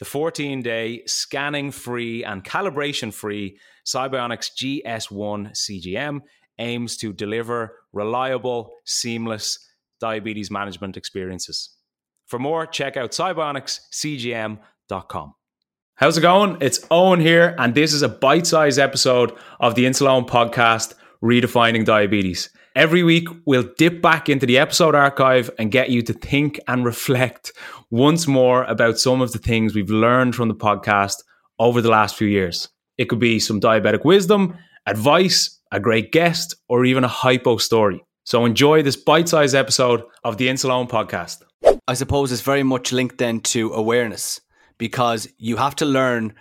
The 14 day scanning free and calibration free Sibionics GS1 CGM aims to deliver reliable, seamless diabetes management experiences. For more, check out sibionicscgm.com. How's it going? It's Owen here, and this is a bite sized episode of the Insuleoin podcast, Redefining Diabetes. Every week, we'll dip back into the episode archive and get you to think and reflect once more about some of the things we've learned from the podcast over the last few years. It could be some diabetic wisdom, advice, a great guest, or even a hypo story. So enjoy this bite sized episode of the Insuleoin podcast. I suppose it's very much linked then to awareness because you have to learn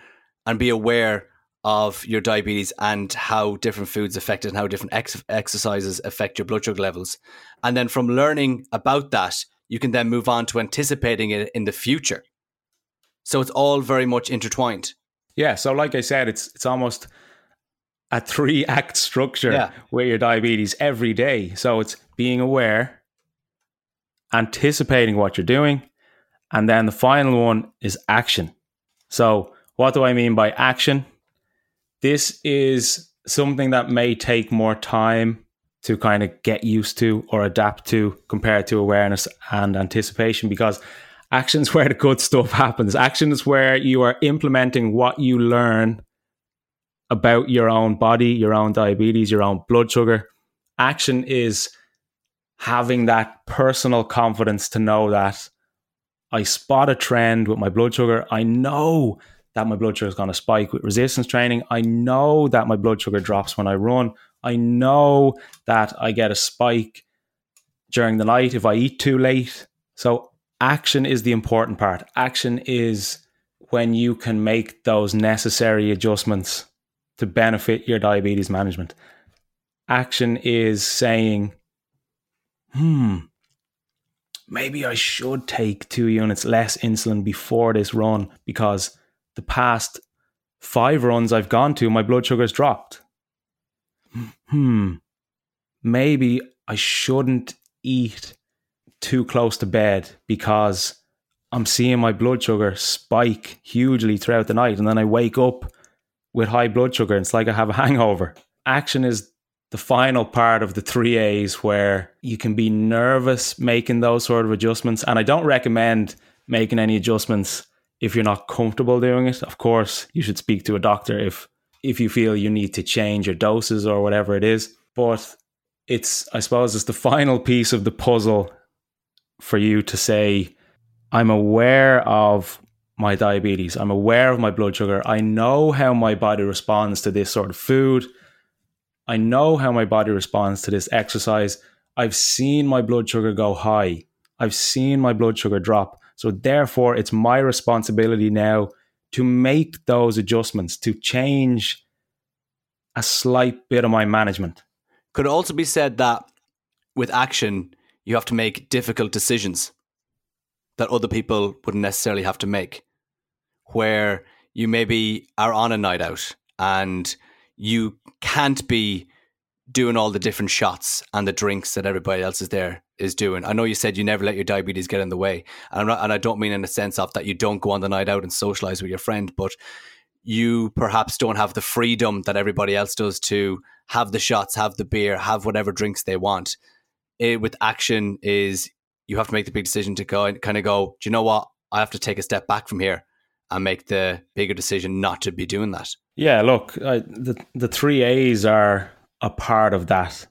and be aware of your diabetes and how different foods affect it and how different ex- exercises affect your blood sugar levels. And then from learning about that, you can then move on to anticipating it in the future. So it's all very much intertwined. Yeah. So, like I said, it's it's almost a three act structure yeah. with your diabetes every day. So it's being aware, anticipating what you're doing, and then the final one is action. So, what do I mean by action? This is something that may take more time to kind of get used to or adapt to compared to awareness and anticipation because actions where the good stuff happens. Action is where you are implementing what you learn about your own body, your own diabetes, your own blood sugar. Action is having that personal confidence to know that I spot a trend with my blood sugar. I know that my blood sugar is going to spike with resistance training. I know that my blood sugar drops when I run. I know that I get a spike during the night if I eat too late. So, action is the important part. Action is when you can make those necessary adjustments to benefit your diabetes management. Action is saying, hmm, maybe I should take two units less insulin before this run because the past five runs I've gone to, my blood sugar's dropped. Hmm, maybe I shouldn't eat too close to bed because I'm seeing my blood sugar spike hugely throughout the night. And then I wake up with high blood sugar. And it's like I have a hangover. Action is the final part of the three A's where you can be nervous making those sort of adjustments. And I don't recommend making any adjustments if you're not comfortable doing it. Of course, you should speak to a doctor if if you feel you need to change your doses or whatever it is. But it's I suppose it's the final piece of the puzzle for you to say, I'm aware of my diabetes. I'm aware of my blood sugar. I know how my body responds to this sort of food. I know how my body responds to this exercise. I've seen my blood sugar go high. I've seen my blood sugar drop. So, therefore, it's my responsibility now to make those adjustments, to change a slight bit of my management. Could also be said that with action, you have to make difficult decisions that other people wouldn't necessarily have to make, where you maybe are on a night out and you can't be doing all the different shots and the drinks that everybody else is there is doing. I know you said you never let your diabetes get in the way, and, not, and I don't mean in the sense of that you don't go on the night out and socialize with your friend, but you perhaps don't have the freedom that everybody else does to have the shots, have the beer, have whatever drinks they want. It, with action is you have to make the big decision to go and kind of go, do you know what? I have to take a step back from here and make the bigger decision not to be doing that. Yeah, look, uh, the the three A's are a part of that,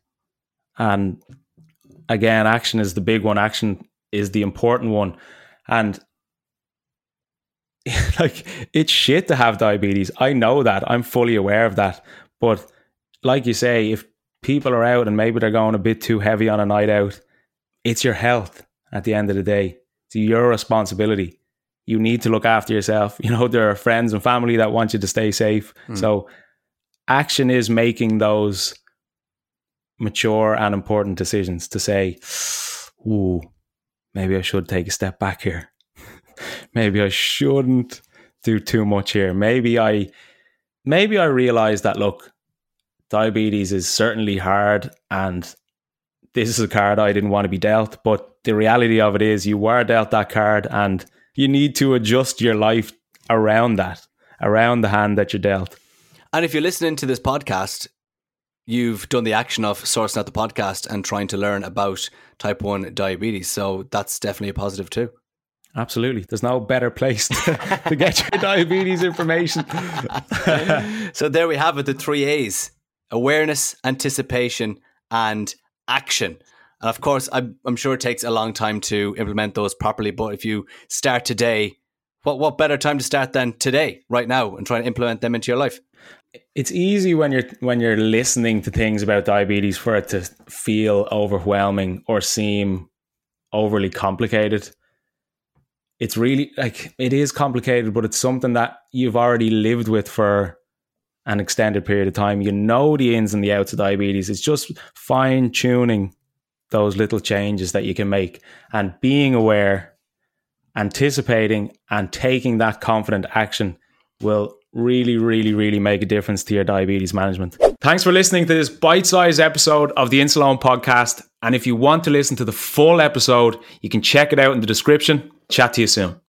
And again, action is the big one. Action is the important one. And like it's shit to have diabetes. I know that. I'm fully aware of that. But like you say, if people are out and maybe they're going a bit too heavy on a night out, it's your health at the end of the day. It's your responsibility. You need to look after yourself. You know, there are friends and family that want you to stay safe. Mm. So action is making those mature and important decisions to say, ooh, maybe I should take a step back here. maybe I shouldn't do too much here. Maybe I maybe I realize that look, diabetes is certainly hard and this is a card I didn't want to be dealt, but the reality of it is you were dealt that card and you need to adjust your life around that, around the hand that you're dealt. And if you're listening to this podcast, you've done the action of sourcing out the podcast and trying to learn about type 1 diabetes. So that's definitely a positive too. Absolutely. There's no better place to, to get your diabetes information. so there we have it the three A's awareness, anticipation, and action. And of course, I'm, I'm sure it takes a long time to implement those properly. But if you start today, what, what better time to start than today, right now, and try to implement them into your life? It's easy when you're when you're listening to things about diabetes for it to feel overwhelming or seem overly complicated it's really like it is complicated, but it's something that you've already lived with for an extended period of time. You know the ins and the outs of diabetes. It's just fine tuning those little changes that you can make and being aware, anticipating, and taking that confident action will really, really, really make a difference to your diabetes management. Thanks for listening to this bite sized episode of the Insuleoin podcast. And if you want to listen to the full episode, you can check it out in the description. Chat to you soon.